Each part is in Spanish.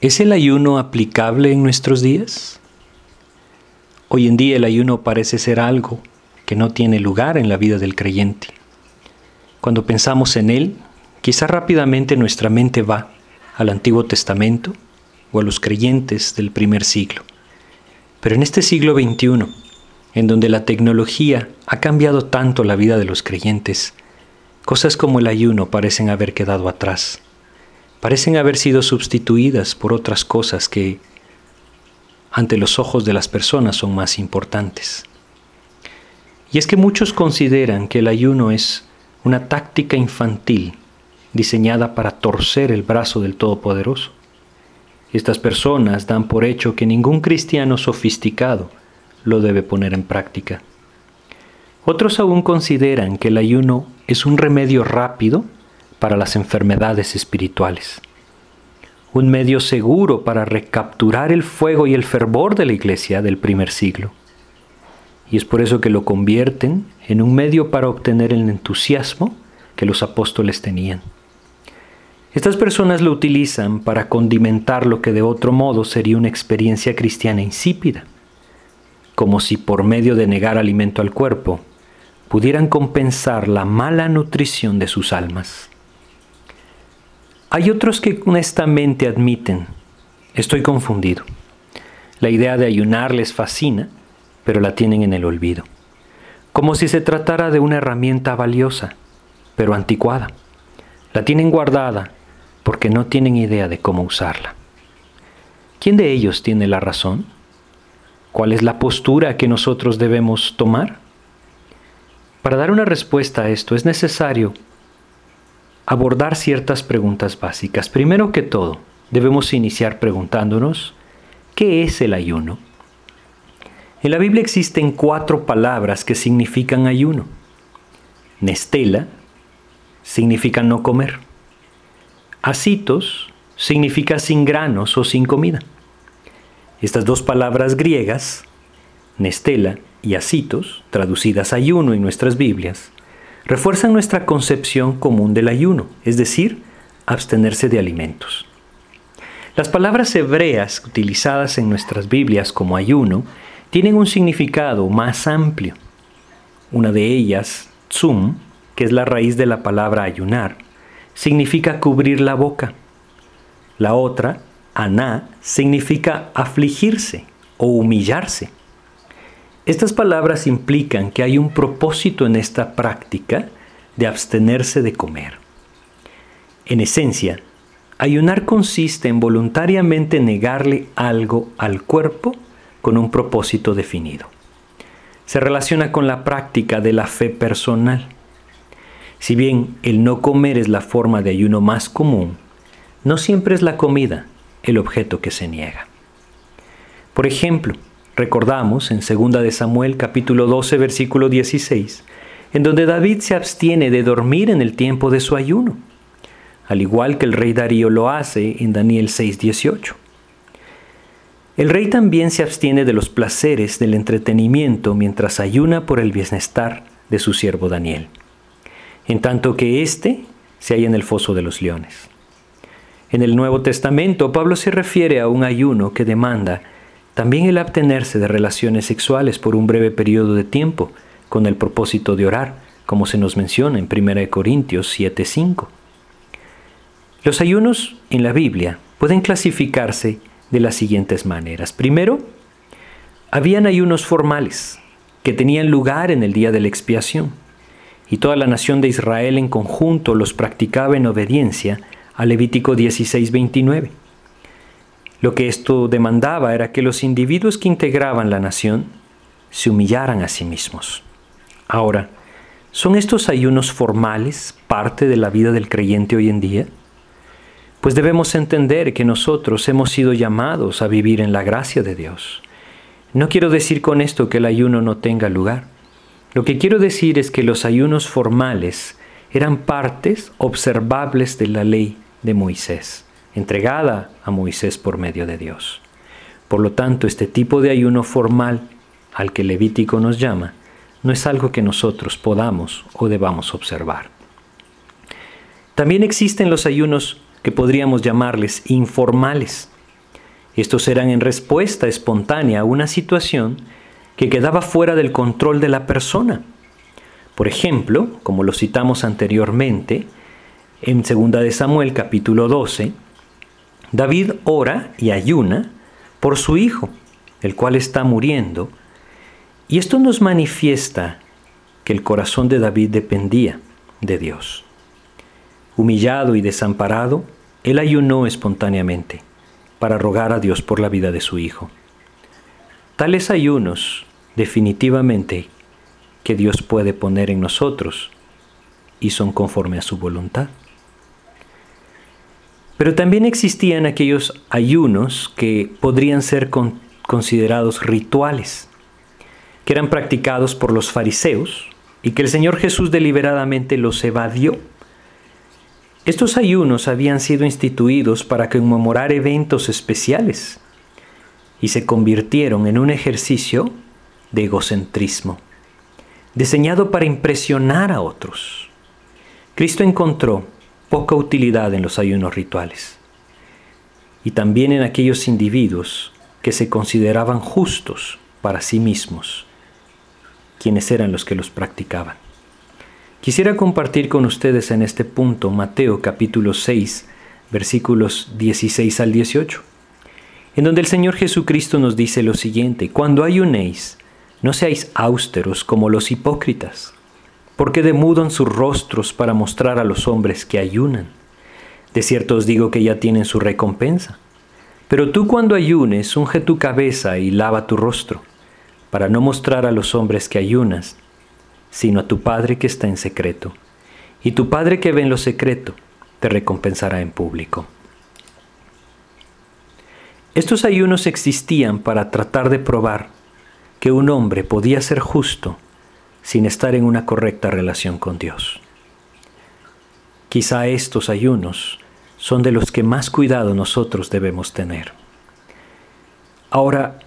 ¿Es el ayuno aplicable en nuestros días? Hoy en día el ayuno parece ser algo que no tiene lugar en la vida del creyente. Cuando pensamos en él, quizá rápidamente nuestra mente va al Antiguo Testamento o a los creyentes del primer siglo. Pero en este siglo XXI, en donde la tecnología ha cambiado tanto la vida de los creyentes, cosas como el ayuno parecen haber quedado atrás parecen haber sido sustituidas por otras cosas que ante los ojos de las personas son más importantes. Y es que muchos consideran que el ayuno es una táctica infantil diseñada para torcer el brazo del Todopoderoso. Estas personas dan por hecho que ningún cristiano sofisticado lo debe poner en práctica. Otros aún consideran que el ayuno es un remedio rápido para las enfermedades espirituales. Un medio seguro para recapturar el fuego y el fervor de la iglesia del primer siglo. Y es por eso que lo convierten en un medio para obtener el entusiasmo que los apóstoles tenían. Estas personas lo utilizan para condimentar lo que de otro modo sería una experiencia cristiana insípida, como si por medio de negar alimento al cuerpo pudieran compensar la mala nutrición de sus almas. Hay otros que honestamente admiten, estoy confundido. La idea de ayunar les fascina, pero la tienen en el olvido. Como si se tratara de una herramienta valiosa, pero anticuada. La tienen guardada porque no tienen idea de cómo usarla. ¿Quién de ellos tiene la razón? ¿Cuál es la postura que nosotros debemos tomar? Para dar una respuesta a esto es necesario abordar ciertas preguntas básicas. Primero que todo, debemos iniciar preguntándonos, ¿qué es el ayuno? En la Biblia existen cuatro palabras que significan ayuno. Nestela significa no comer. Asitos significa sin granos o sin comida. Estas dos palabras griegas, nestela y asitos, traducidas ayuno en nuestras Biblias, refuerzan nuestra concepción común del ayuno, es decir, abstenerse de alimentos. Las palabras hebreas utilizadas en nuestras Biblias como ayuno tienen un significado más amplio. Una de ellas, tsum, que es la raíz de la palabra ayunar, significa cubrir la boca. La otra, aná, significa afligirse o humillarse. Estas palabras implican que hay un propósito en esta práctica de abstenerse de comer. En esencia, ayunar consiste en voluntariamente negarle algo al cuerpo con un propósito definido. Se relaciona con la práctica de la fe personal. Si bien el no comer es la forma de ayuno más común, no siempre es la comida el objeto que se niega. Por ejemplo, Recordamos en 2 de Samuel capítulo 12 versículo 16, en donde David se abstiene de dormir en el tiempo de su ayuno, al igual que el rey Darío lo hace en Daniel 6:18. El rey también se abstiene de los placeres del entretenimiento mientras ayuna por el bienestar de su siervo Daniel, en tanto que éste se halla en el foso de los leones. En el Nuevo Testamento, Pablo se refiere a un ayuno que demanda también el abstenerse de relaciones sexuales por un breve periodo de tiempo, con el propósito de orar, como se nos menciona en 1 Corintios 7:5. Los ayunos en la Biblia pueden clasificarse de las siguientes maneras. Primero, habían ayunos formales que tenían lugar en el día de la expiación, y toda la nación de Israel en conjunto los practicaba en obediencia a Levítico 16:29. Lo que esto demandaba era que los individuos que integraban la nación se humillaran a sí mismos. Ahora, ¿son estos ayunos formales parte de la vida del creyente hoy en día? Pues debemos entender que nosotros hemos sido llamados a vivir en la gracia de Dios. No quiero decir con esto que el ayuno no tenga lugar. Lo que quiero decir es que los ayunos formales eran partes observables de la ley de Moisés entregada a Moisés por medio de Dios. Por lo tanto, este tipo de ayuno formal al que Levítico nos llama no es algo que nosotros podamos o debamos observar. También existen los ayunos que podríamos llamarles informales. Estos eran en respuesta espontánea a una situación que quedaba fuera del control de la persona. Por ejemplo, como lo citamos anteriormente, en 2 de Samuel capítulo 12, David ora y ayuna por su hijo, el cual está muriendo, y esto nos manifiesta que el corazón de David dependía de Dios. Humillado y desamparado, él ayunó espontáneamente para rogar a Dios por la vida de su hijo. Tales ayunos definitivamente que Dios puede poner en nosotros y son conforme a su voluntad. Pero también existían aquellos ayunos que podrían ser considerados rituales, que eran practicados por los fariseos y que el Señor Jesús deliberadamente los evadió. Estos ayunos habían sido instituidos para conmemorar eventos especiales y se convirtieron en un ejercicio de egocentrismo, diseñado para impresionar a otros. Cristo encontró poca utilidad en los ayunos rituales y también en aquellos individuos que se consideraban justos para sí mismos, quienes eran los que los practicaban. Quisiera compartir con ustedes en este punto Mateo capítulo 6, versículos 16 al 18, en donde el Señor Jesucristo nos dice lo siguiente, cuando ayunéis, no seáis austeros como los hipócritas porque demudan sus rostros para mostrar a los hombres que ayunan. De cierto os digo que ya tienen su recompensa. Pero tú cuando ayunes, unge tu cabeza y lava tu rostro, para no mostrar a los hombres que ayunas, sino a tu Padre que está en secreto. Y tu Padre que ve en lo secreto, te recompensará en público. Estos ayunos existían para tratar de probar que un hombre podía ser justo sin estar en una correcta relación con Dios. Quizá estos ayunos son de los que más cuidado nosotros debemos tener. Ahora,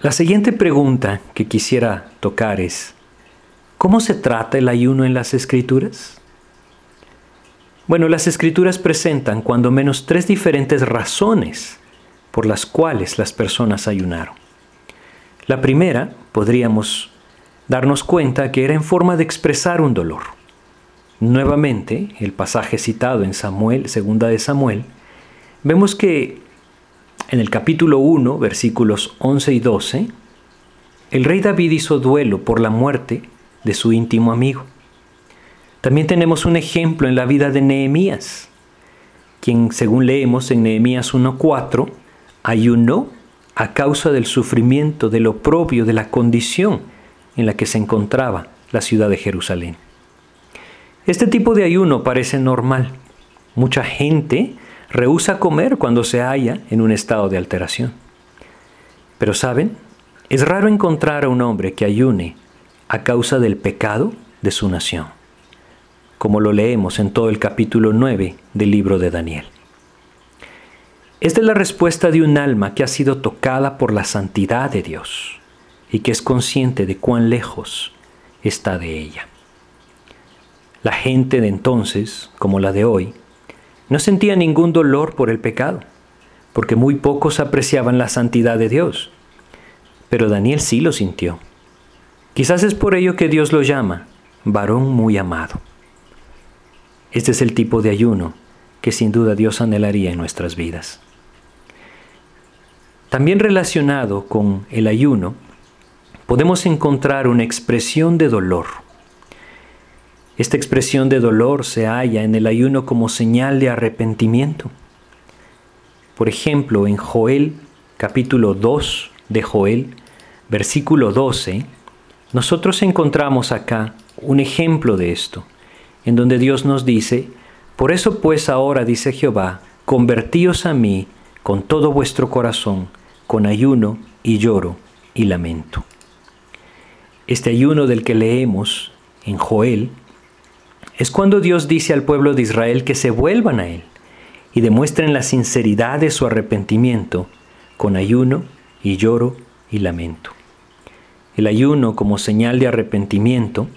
la siguiente pregunta que quisiera tocar es, ¿cómo se trata el ayuno en las escrituras? Bueno, las escrituras presentan cuando menos tres diferentes razones por las cuales las personas ayunaron. La primera podríamos darnos cuenta que era en forma de expresar un dolor. Nuevamente, el pasaje citado en Samuel, segunda de Samuel, vemos que en el capítulo 1, versículos 11 y 12, el rey David hizo duelo por la muerte de su íntimo amigo. También tenemos un ejemplo en la vida de Nehemías, quien, según leemos en Nehemías 1.4, ayunó a causa del sufrimiento, del oprobio, de la condición en la que se encontraba la ciudad de Jerusalén. Este tipo de ayuno parece normal. Mucha gente rehúsa comer cuando se halla en un estado de alteración. Pero saben, es raro encontrar a un hombre que ayune a causa del pecado de su nación, como lo leemos en todo el capítulo 9 del libro de Daniel. Esta es la respuesta de un alma que ha sido tocada por la santidad de Dios y que es consciente de cuán lejos está de ella. La gente de entonces, como la de hoy, no sentía ningún dolor por el pecado, porque muy pocos apreciaban la santidad de Dios. Pero Daniel sí lo sintió. Quizás es por ello que Dios lo llama varón muy amado. Este es el tipo de ayuno que sin duda Dios anhelaría en nuestras vidas. También relacionado con el ayuno podemos encontrar una expresión de dolor. Esta expresión de dolor se halla en el ayuno como señal de arrepentimiento. Por ejemplo, en Joel capítulo 2 de Joel, versículo 12, nosotros encontramos acá un ejemplo de esto, en donde Dios nos dice, por eso pues ahora dice Jehová, convertíos a mí con todo vuestro corazón, con ayuno y lloro y lamento. Este ayuno del que leemos en Joel es cuando Dios dice al pueblo de Israel que se vuelvan a Él y demuestren la sinceridad de su arrepentimiento con ayuno y lloro y lamento. El ayuno como señal de arrepentimiento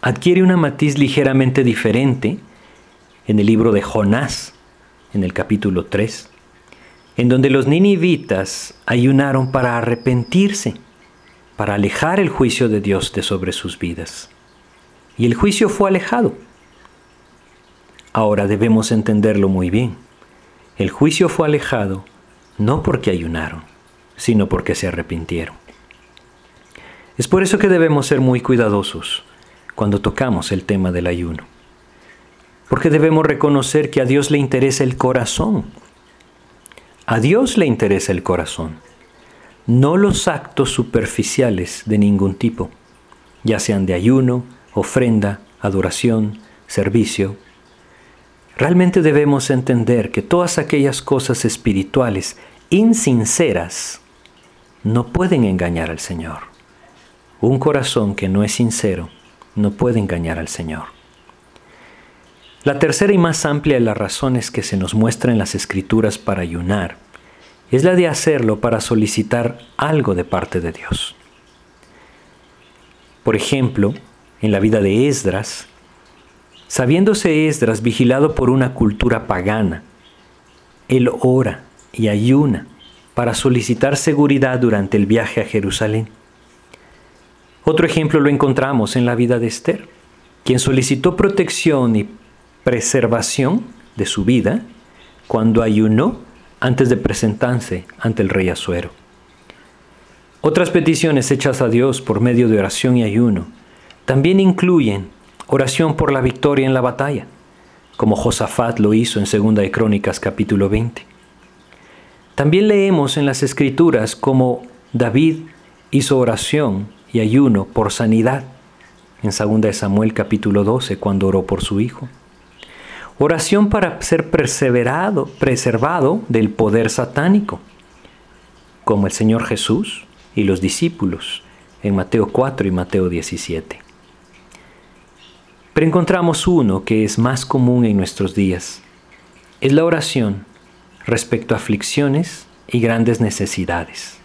adquiere una matiz ligeramente diferente en el libro de Jonás, en el capítulo 3, en donde los ninivitas ayunaron para arrepentirse, para alejar el juicio de Dios de sobre sus vidas. Y el juicio fue alejado. Ahora debemos entenderlo muy bien. El juicio fue alejado no porque ayunaron, sino porque se arrepintieron. Es por eso que debemos ser muy cuidadosos cuando tocamos el tema del ayuno. Porque debemos reconocer que a Dios le interesa el corazón. A Dios le interesa el corazón, no los actos superficiales de ningún tipo, ya sean de ayuno, ofrenda, adoración, servicio. Realmente debemos entender que todas aquellas cosas espirituales insinceras no pueden engañar al Señor. Un corazón que no es sincero no puede engañar al Señor. La tercera y más amplia de las razones que se nos muestra en las Escrituras para ayunar es la de hacerlo para solicitar algo de parte de Dios. Por ejemplo, en la vida de Esdras, sabiéndose Esdras vigilado por una cultura pagana, él ora y ayuna para solicitar seguridad durante el viaje a Jerusalén. Otro ejemplo lo encontramos en la vida de Esther, quien solicitó protección y preservación de su vida cuando ayunó antes de presentarse ante el rey Asuero. Otras peticiones hechas a Dios por medio de oración y ayuno también incluyen oración por la victoria en la batalla, como Josafat lo hizo en 2 de Crónicas capítulo 20. También leemos en las escrituras como David hizo oración y ayuno por sanidad en 2 de Samuel capítulo 12 cuando oró por su hijo. Oración para ser perseverado, preservado del poder satánico, como el Señor Jesús y los discípulos en Mateo 4 y Mateo 17. Pero encontramos uno que es más común en nuestros días. Es la oración respecto a aflicciones y grandes necesidades.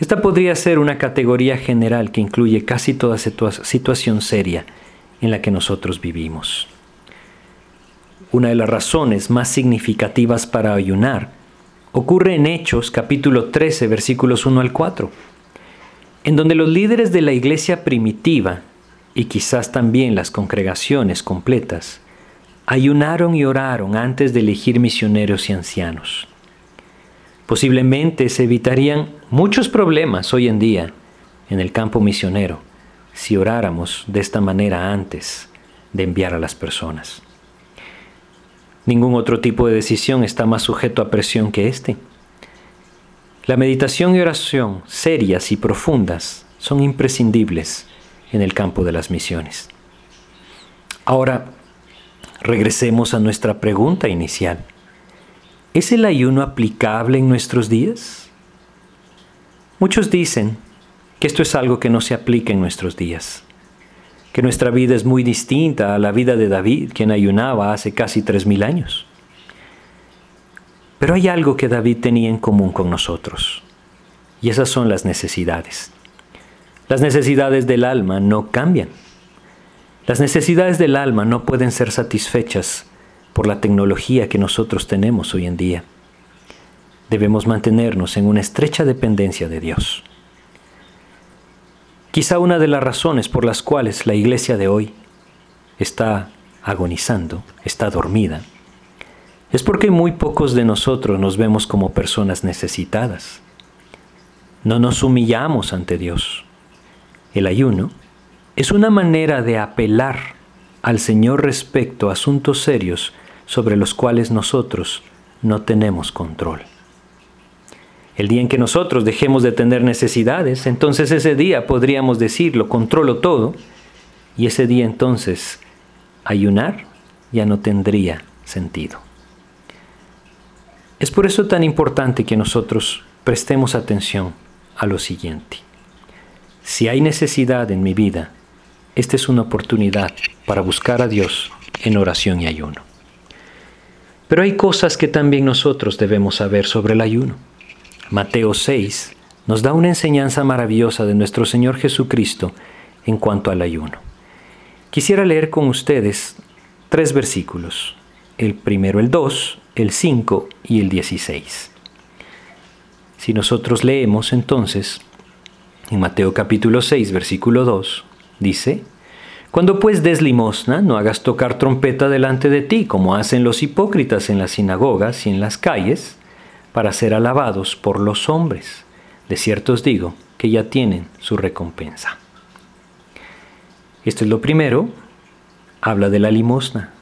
Esta podría ser una categoría general que incluye casi toda situación seria en la que nosotros vivimos. Una de las razones más significativas para ayunar ocurre en Hechos capítulo 13 versículos 1 al 4, en donde los líderes de la iglesia primitiva y quizás también las congregaciones completas ayunaron y oraron antes de elegir misioneros y ancianos. Posiblemente se evitarían muchos problemas hoy en día en el campo misionero si oráramos de esta manera antes de enviar a las personas. Ningún otro tipo de decisión está más sujeto a presión que este. La meditación y oración serias y profundas son imprescindibles en el campo de las misiones. Ahora, regresemos a nuestra pregunta inicial. ¿Es el ayuno aplicable en nuestros días? Muchos dicen que esto es algo que no se aplica en nuestros días, que nuestra vida es muy distinta a la vida de David, quien ayunaba hace casi tres mil años. Pero hay algo que David tenía en común con nosotros, y esas son las necesidades. Las necesidades del alma no cambian. Las necesidades del alma no pueden ser satisfechas por la tecnología que nosotros tenemos hoy en día. Debemos mantenernos en una estrecha dependencia de Dios. Quizá una de las razones por las cuales la iglesia de hoy está agonizando, está dormida, es porque muy pocos de nosotros nos vemos como personas necesitadas. No nos humillamos ante Dios. El ayuno es una manera de apelar al Señor respecto a asuntos serios sobre los cuales nosotros no tenemos control. El día en que nosotros dejemos de tener necesidades, entonces ese día podríamos decirlo, controlo todo, y ese día entonces ayunar ya no tendría sentido. Es por eso tan importante que nosotros prestemos atención a lo siguiente. Si hay necesidad en mi vida, esta es una oportunidad para buscar a Dios en oración y ayuno. Pero hay cosas que también nosotros debemos saber sobre el ayuno. Mateo 6 nos da una enseñanza maravillosa de nuestro Señor Jesucristo en cuanto al ayuno. Quisiera leer con ustedes tres versículos, el primero el 2, el 5 y el 16. Si nosotros leemos entonces en Mateo capítulo 6, versículo 2, dice, Cuando pues des limosna, no hagas tocar trompeta delante de ti, como hacen los hipócritas en las sinagogas y en las calles, para ser alabados por los hombres. De cierto os digo que ya tienen su recompensa. Esto es lo primero, habla de la limosna.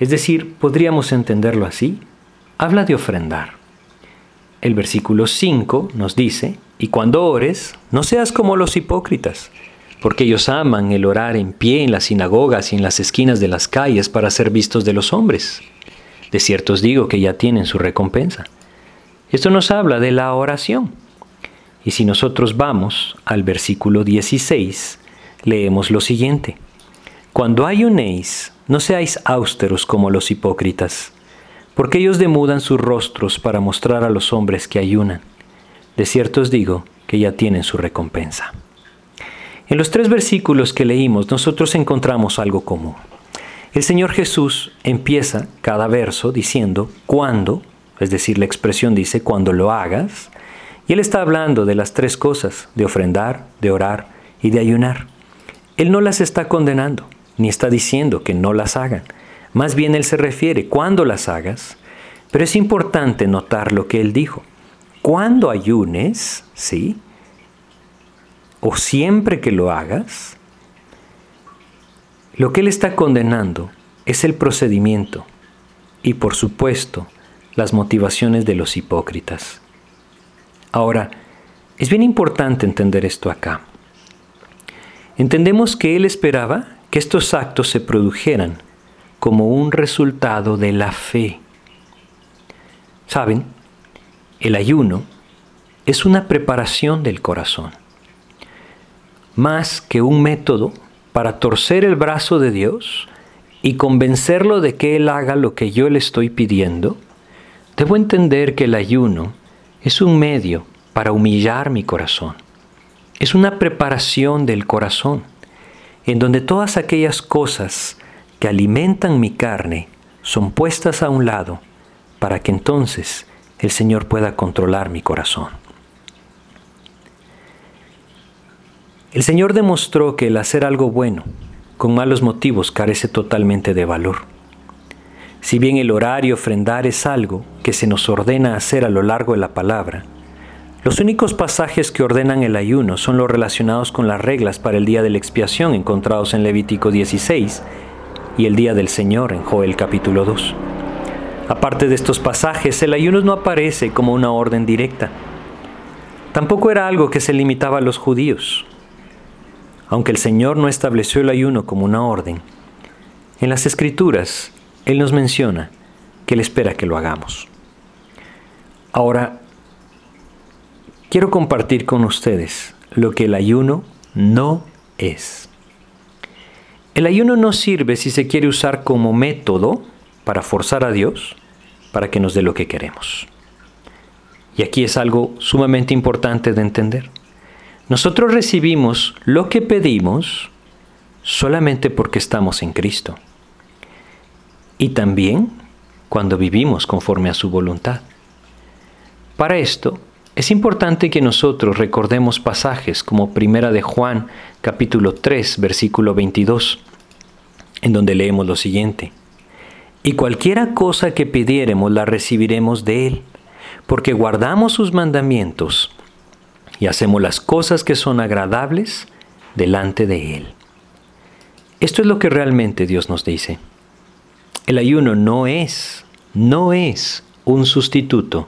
Es decir, podríamos entenderlo así, habla de ofrendar. El versículo 5 nos dice, y cuando ores, no seas como los hipócritas, porque ellos aman el orar en pie en las sinagogas y en las esquinas de las calles para ser vistos de los hombres. De cierto os digo que ya tienen su recompensa. Esto nos habla de la oración. Y si nosotros vamos al versículo 16, leemos lo siguiente. Cuando ayunéis, no seáis austeros como los hipócritas porque ellos demudan sus rostros para mostrar a los hombres que ayunan. De cierto os digo que ya tienen su recompensa. En los tres versículos que leímos nosotros encontramos algo común. El Señor Jesús empieza cada verso diciendo cuándo, es decir, la expresión dice cuando lo hagas, y Él está hablando de las tres cosas, de ofrendar, de orar y de ayunar. Él no las está condenando, ni está diciendo que no las hagan. Más bien Él se refiere cuando las hagas, pero es importante notar lo que Él dijo. Cuando ayunes, ¿sí? O siempre que lo hagas, lo que Él está condenando es el procedimiento y por supuesto las motivaciones de los hipócritas. Ahora, es bien importante entender esto acá. Entendemos que Él esperaba que estos actos se produjeran como un resultado de la fe. ¿Saben? El ayuno es una preparación del corazón, más que un método para torcer el brazo de Dios y convencerlo de que Él haga lo que yo le estoy pidiendo, debo entender que el ayuno es un medio para humillar mi corazón. Es una preparación del corazón, en donde todas aquellas cosas que alimentan mi carne son puestas a un lado para que entonces el Señor pueda controlar mi corazón. El Señor demostró que el hacer algo bueno con malos motivos carece totalmente de valor. Si bien el orar y ofrendar es algo que se nos ordena hacer a lo largo de la palabra, los únicos pasajes que ordenan el ayuno son los relacionados con las reglas para el día de la expiación encontrados en Levítico 16 y el día del Señor en Joel capítulo 2. Aparte de estos pasajes, el ayuno no aparece como una orden directa. Tampoco era algo que se limitaba a los judíos. Aunque el Señor no estableció el ayuno como una orden, en las escrituras Él nos menciona que Él espera que lo hagamos. Ahora, quiero compartir con ustedes lo que el ayuno no es. El ayuno no sirve si se quiere usar como método para forzar a Dios para que nos dé lo que queremos. Y aquí es algo sumamente importante de entender. Nosotros recibimos lo que pedimos solamente porque estamos en Cristo. Y también cuando vivimos conforme a su voluntad. Para esto es importante que nosotros recordemos pasajes como Primera de Juan capítulo 3 versículo 22, en donde leemos lo siguiente. Y cualquiera cosa que pidiéremos la recibiremos de Él, porque guardamos sus mandamientos y hacemos las cosas que son agradables delante de Él. Esto es lo que realmente Dios nos dice. El ayuno no es, no es un sustituto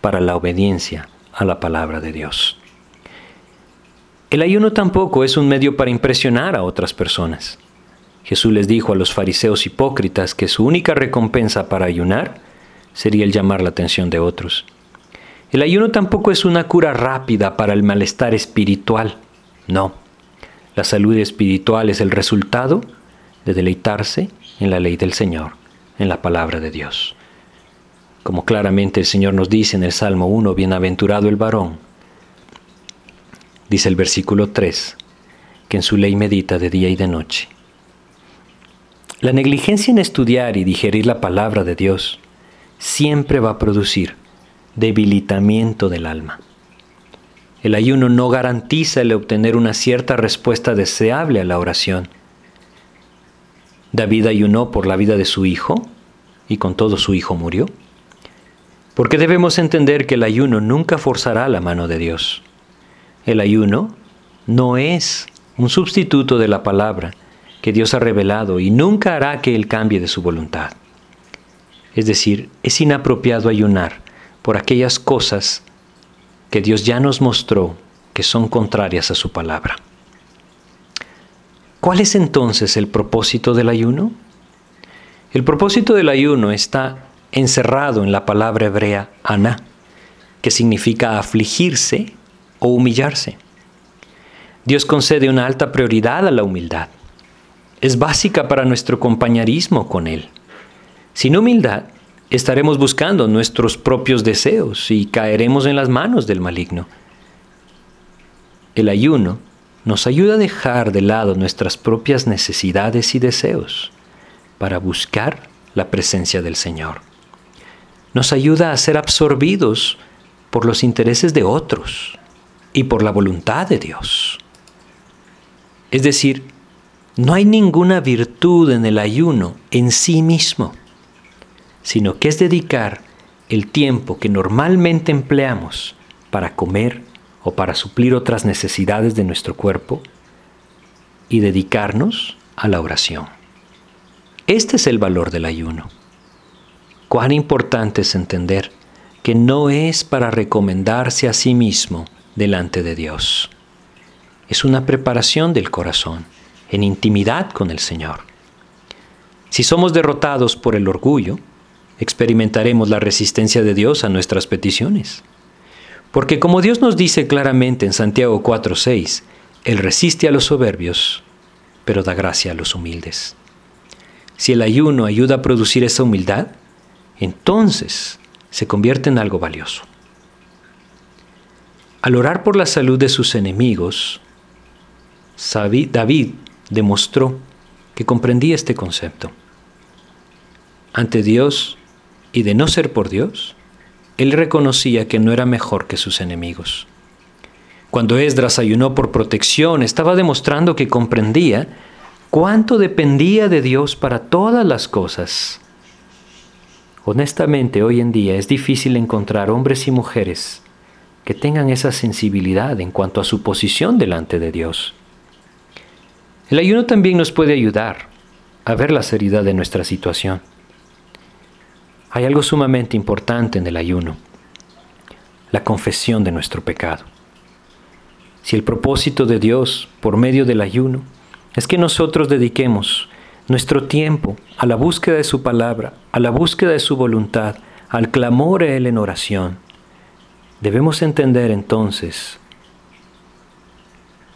para la obediencia a la palabra de Dios. El ayuno tampoco es un medio para impresionar a otras personas. Jesús les dijo a los fariseos hipócritas que su única recompensa para ayunar sería el llamar la atención de otros. El ayuno tampoco es una cura rápida para el malestar espiritual. No. La salud espiritual es el resultado de deleitarse en la ley del Señor, en la palabra de Dios. Como claramente el Señor nos dice en el Salmo 1, bienaventurado el varón, dice el versículo 3, que en su ley medita de día y de noche. La negligencia en estudiar y digerir la palabra de Dios siempre va a producir debilitamiento del alma. El ayuno no garantiza el obtener una cierta respuesta deseable a la oración. David ayunó por la vida de su hijo y con todo su hijo murió. Porque debemos entender que el ayuno nunca forzará la mano de Dios. El ayuno no es un sustituto de la palabra que Dios ha revelado y nunca hará que Él cambie de su voluntad. Es decir, es inapropiado ayunar por aquellas cosas que Dios ya nos mostró que son contrarias a su palabra. ¿Cuál es entonces el propósito del ayuno? El propósito del ayuno está encerrado en la palabra hebrea ana, que significa afligirse o humillarse. Dios concede una alta prioridad a la humildad. Es básica para nuestro compañerismo con Él. Sin humildad, estaremos buscando nuestros propios deseos y caeremos en las manos del maligno. El ayuno nos ayuda a dejar de lado nuestras propias necesidades y deseos para buscar la presencia del Señor. Nos ayuda a ser absorbidos por los intereses de otros y por la voluntad de Dios. Es decir, no hay ninguna virtud en el ayuno en sí mismo sino que es dedicar el tiempo que normalmente empleamos para comer o para suplir otras necesidades de nuestro cuerpo y dedicarnos a la oración. Este es el valor del ayuno. Cuán importante es entender que no es para recomendarse a sí mismo delante de Dios. Es una preparación del corazón en intimidad con el Señor. Si somos derrotados por el orgullo, experimentaremos la resistencia de Dios a nuestras peticiones. Porque como Dios nos dice claramente en Santiago 4:6, Él resiste a los soberbios, pero da gracia a los humildes. Si el ayuno ayuda a producir esa humildad, entonces se convierte en algo valioso. Al orar por la salud de sus enemigos, David demostró que comprendía este concepto. Ante Dios, y de no ser por Dios, él reconocía que no era mejor que sus enemigos. Cuando Esdras ayunó por protección, estaba demostrando que comprendía cuánto dependía de Dios para todas las cosas. Honestamente, hoy en día es difícil encontrar hombres y mujeres que tengan esa sensibilidad en cuanto a su posición delante de Dios. El ayuno también nos puede ayudar a ver la seriedad de nuestra situación. Hay algo sumamente importante en el ayuno, la confesión de nuestro pecado. Si el propósito de Dios por medio del ayuno es que nosotros dediquemos nuestro tiempo a la búsqueda de su palabra, a la búsqueda de su voluntad, al clamor a Él en oración, debemos entender entonces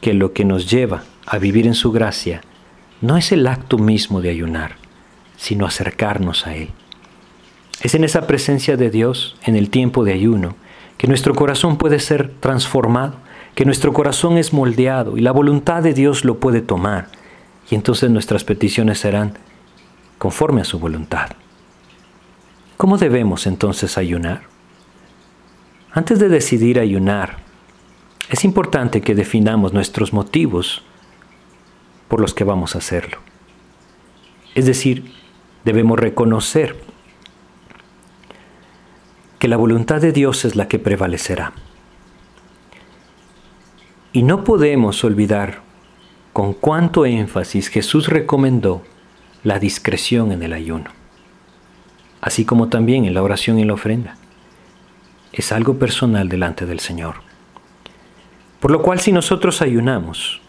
que lo que nos lleva a vivir en su gracia no es el acto mismo de ayunar, sino acercarnos a Él. Es en esa presencia de Dios, en el tiempo de ayuno, que nuestro corazón puede ser transformado, que nuestro corazón es moldeado y la voluntad de Dios lo puede tomar. Y entonces nuestras peticiones serán conforme a su voluntad. ¿Cómo debemos entonces ayunar? Antes de decidir ayunar, es importante que definamos nuestros motivos por los que vamos a hacerlo. Es decir, debemos reconocer que la voluntad de Dios es la que prevalecerá. Y no podemos olvidar con cuánto énfasis Jesús recomendó la discreción en el ayuno, así como también en la oración y la ofrenda. Es algo personal delante del Señor. Por lo cual si nosotros ayunamos,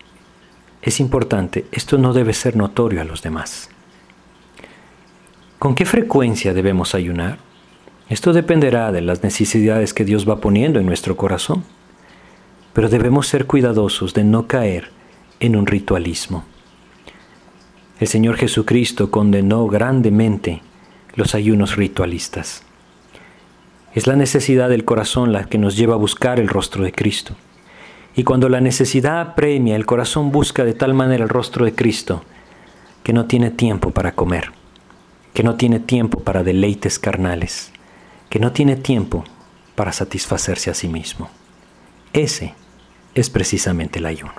es importante, esto no debe ser notorio a los demás. ¿Con qué frecuencia debemos ayunar? Esto dependerá de las necesidades que Dios va poniendo en nuestro corazón, pero debemos ser cuidadosos de no caer en un ritualismo. El Señor Jesucristo condenó grandemente los ayunos ritualistas. Es la necesidad del corazón la que nos lleva a buscar el rostro de Cristo. Y cuando la necesidad apremia, el corazón busca de tal manera el rostro de Cristo que no tiene tiempo para comer, que no tiene tiempo para deleites carnales, que no tiene tiempo para satisfacerse a sí mismo. Ese es precisamente el ayuno.